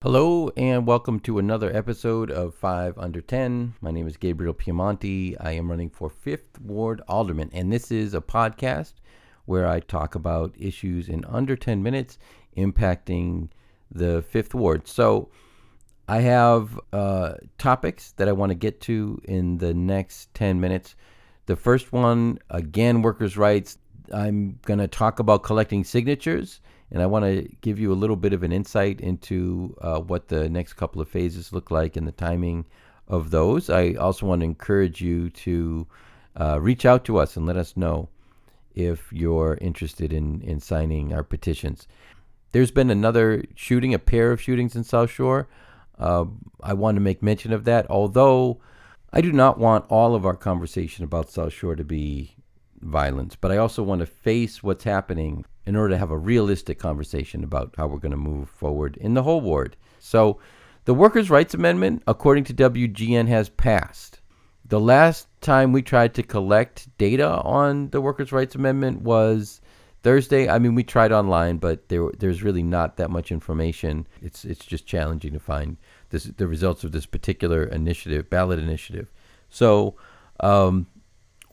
Hello and welcome to another episode of 5 Under 10. My name is Gabriel Piemonte. I am running for 5th Ward Alderman, and this is a podcast where I talk about issues in under 10 minutes impacting the 5th Ward. So I have uh, topics that I want to get to in the next 10 minutes. The first one, again, workers' rights. I'm going to talk about collecting signatures and I want to give you a little bit of an insight into uh, what the next couple of phases look like and the timing of those. I also want to encourage you to uh, reach out to us and let us know if you're interested in, in signing our petitions. There's been another shooting, a pair of shootings in South Shore. Uh, I want to make mention of that, although I do not want all of our conversation about South Shore to be violence, but I also want to face what's happening in order to have a realistic conversation about how we're going to move forward in the whole ward. So, the Workers' Rights Amendment, according to WGN, has passed. The last time we tried to collect data on the Workers' Rights Amendment was Thursday. I mean, we tried online, but there, there's really not that much information. It's it's just challenging to find this, the results of this particular initiative, ballot initiative. So, um,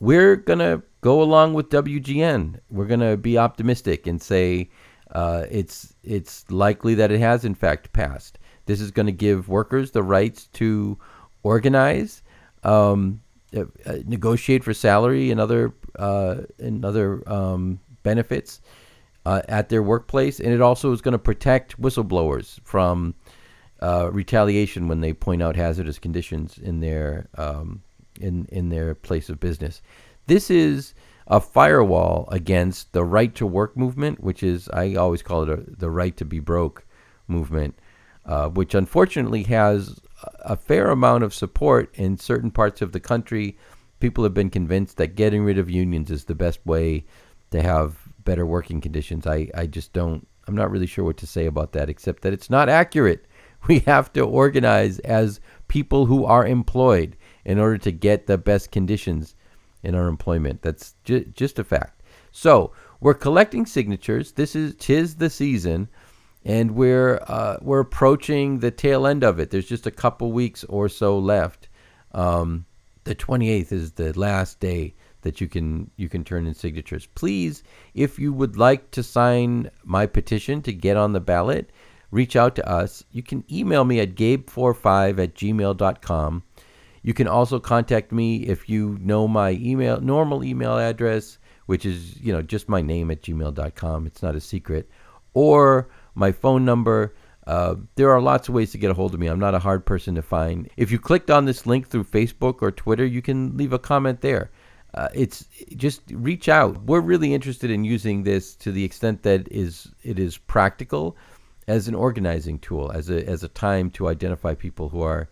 we're gonna go along with WGN. We're going to be optimistic and say uh, it's it's likely that it has in fact passed. This is going to give workers the rights to organize, um, uh, uh, negotiate for salary and other uh, and other um, benefits uh, at their workplace, and it also is going to protect whistleblowers from uh, retaliation when they point out hazardous conditions in their um, in in their place of business. This is a firewall against the right to work movement, which is, I always call it a, the right to be broke movement, uh, which unfortunately has a fair amount of support in certain parts of the country. People have been convinced that getting rid of unions is the best way to have better working conditions. I, I just don't, I'm not really sure what to say about that, except that it's not accurate. We have to organize as people who are employed in order to get the best conditions in our employment. That's ju- just a fact. So we're collecting signatures. This is tis the season, and we're uh, we're approaching the tail end of it. There's just a couple weeks or so left. Um, the 28th is the last day that you can you can turn in signatures. Please, if you would like to sign my petition to get on the ballot, reach out to us. You can email me at gabe45 at gmail.com. You can also contact me if you know my email, normal email address, which is, you know, just my name at gmail.com. It's not a secret. Or my phone number. Uh, there are lots of ways to get a hold of me. I'm not a hard person to find. If you clicked on this link through Facebook or Twitter, you can leave a comment there. Uh, it's just reach out. We're really interested in using this to the extent that is it is practical as an organizing tool, as a as a time to identify people who are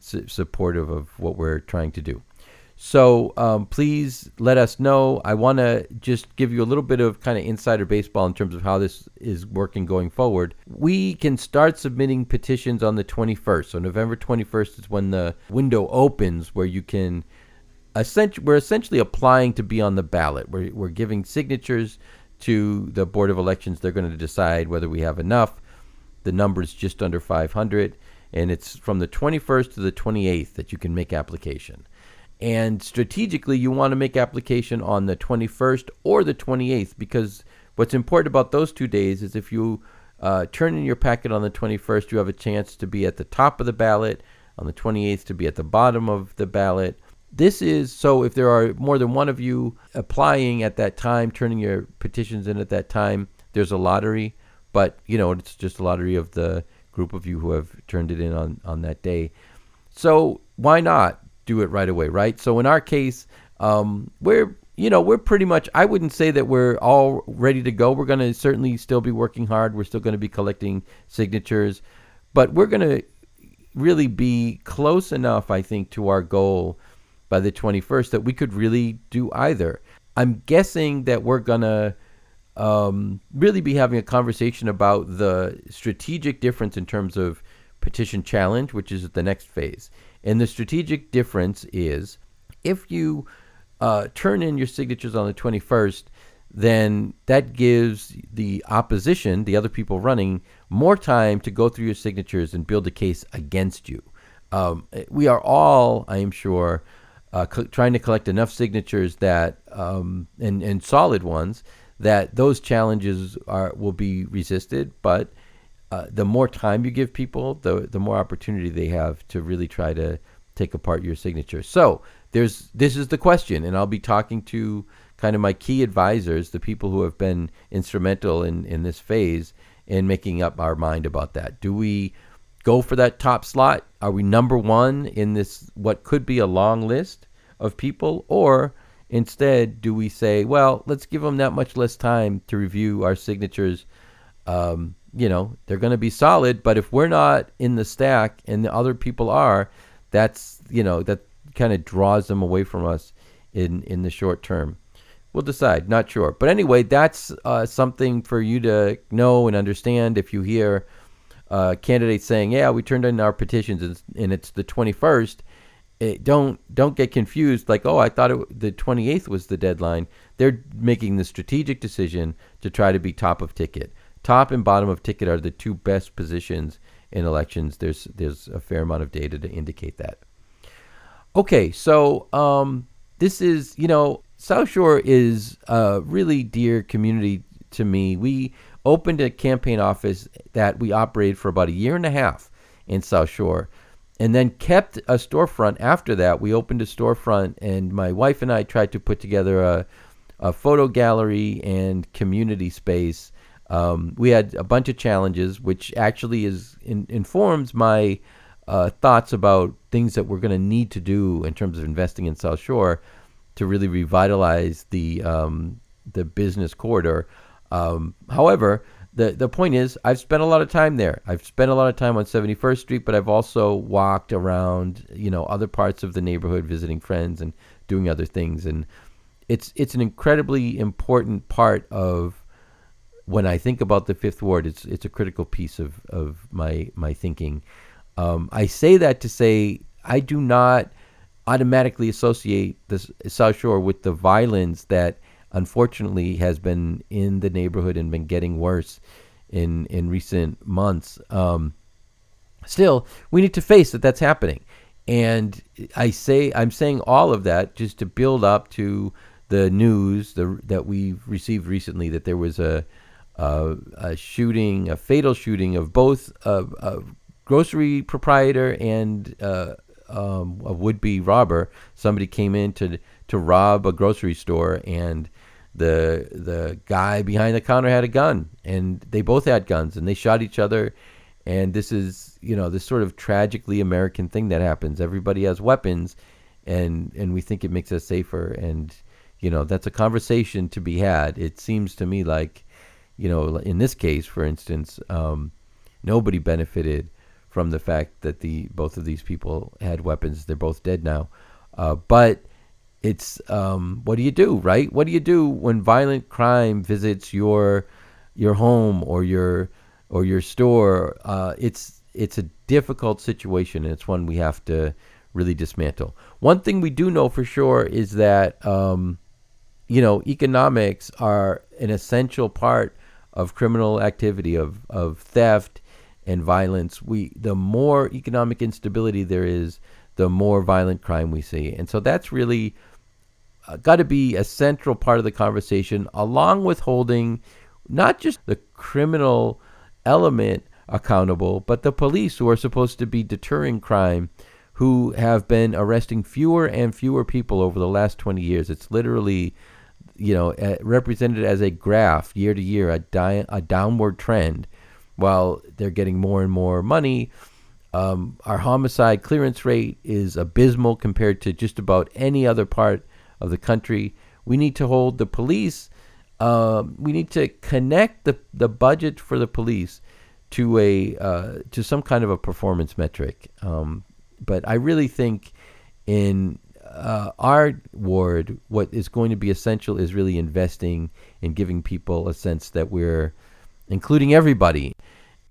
su- supportive of what we're trying to do. So um, please let us know. I want to just give you a little bit of kind of insider baseball in terms of how this is working going forward. We can start submitting petitions on the 21st. So November 21st is when the window opens where you can. Essentially, we're essentially applying to be on the ballot. We're, we're giving signatures to the Board of Elections. They're going to decide whether we have enough. The number is just under 500 and it's from the 21st to the 28th that you can make application. And strategically, you want to make application on the 21st or the 28th because what's important about those two days is if you uh, turn in your packet on the 21st, you have a chance to be at the top of the ballot, on the 28th, to be at the bottom of the ballot. This is so if there are more than one of you applying at that time, turning your petitions in at that time, there's a lottery. But, you know, it's just a lottery of the group of you who have turned it in on, on that day. So why not do it right away, right? So in our case, um, we're you know we're pretty much. I wouldn't say that we're all ready to go. We're going to certainly still be working hard. We're still going to be collecting signatures, but we're going to really be close enough, I think, to our goal by the 21st that we could really do either. I'm guessing that we're going to um, really be having a conversation about the strategic difference in terms of petition challenge, which is the next phase. And the strategic difference is if you uh, turn in your signatures on the 21st, then that gives the opposition, the other people running, more time to go through your signatures and build a case against you. Um, we are all, I am sure, uh, co- trying to collect enough signatures that um, and and solid ones that those challenges are will be resisted. But uh, the more time you give people, the the more opportunity they have to really try to take apart your signature. So there's this is the question, and I'll be talking to kind of my key advisors, the people who have been instrumental in in this phase, in making up our mind about that. Do we go for that top slot? Are we number one in this what could be a long list of people, or instead do we say, well, let's give them that much less time to review our signatures? Um, you know, they're going to be solid, but if we're not in the stack and the other people are, that's you know that kind of draws them away from us in in the short term. We'll decide. Not sure, but anyway, that's uh, something for you to know and understand. If you hear uh, candidates saying, "Yeah, we turned in our petitions and, and it's the 21st," it, don't don't get confused. Like, oh, I thought it, the 28th was the deadline. They're making the strategic decision to try to be top of ticket. Top and bottom of ticket are the two best positions in elections. There's there's a fair amount of data to indicate that. Okay, so um, this is you know South Shore is a really dear community to me. We opened a campaign office that we operated for about a year and a half in South Shore, and then kept a storefront after that. We opened a storefront, and my wife and I tried to put together a, a photo gallery and community space um, we had a bunch of challenges, which actually is in, informs my uh, thoughts about things that we're going to need to do in terms of investing in South Shore to really revitalize the um, the business corridor. Um, however, the the point is, I've spent a lot of time there. I've spent a lot of time on 71st Street, but I've also walked around, you know, other parts of the neighborhood, visiting friends and doing other things. And it's it's an incredibly important part of when I think about the Fifth Ward, it's it's a critical piece of of my my thinking. Um, I say that to say I do not automatically associate the South Shore with the violence that unfortunately has been in the neighborhood and been getting worse in in recent months. Um, still, we need to face that that's happening, and I say I'm saying all of that just to build up to the news the, that we've received recently that there was a uh, a shooting, a fatal shooting of both a, a grocery proprietor and uh, um, a would-be robber. Somebody came in to to rob a grocery store, and the the guy behind the counter had a gun, and they both had guns, and they shot each other. And this is, you know, this sort of tragically American thing that happens. Everybody has weapons, and and we think it makes us safer. And you know, that's a conversation to be had. It seems to me like you know, in this case, for instance, um, nobody benefited from the fact that the both of these people had weapons. They're both dead now. Uh, but it's um, what do you do, right? What do you do when violent crime visits your your home or your or your store? Uh, it's it's a difficult situation, and it's one we have to really dismantle. One thing we do know for sure is that um, you know economics are an essential part of criminal activity, of, of theft and violence, we the more economic instability there is, the more violent crime we see. And so that's really got to be a central part of the conversation, along with holding not just the criminal element accountable, but the police who are supposed to be deterring crime, who have been arresting fewer and fewer people over the last 20 years. It's literally you know, uh, represented as a graph year to year, a, di- a downward trend, while they're getting more and more money. Um, our homicide clearance rate is abysmal compared to just about any other part of the country. We need to hold the police. Uh, we need to connect the the budget for the police to a uh, to some kind of a performance metric. Um, but I really think in uh, our ward, what is going to be essential is really investing in giving people a sense that we're including everybody.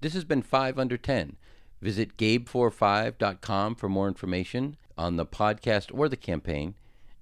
This has been 5 under 10. Visit gabeforfive.com for more information on the podcast or the campaign.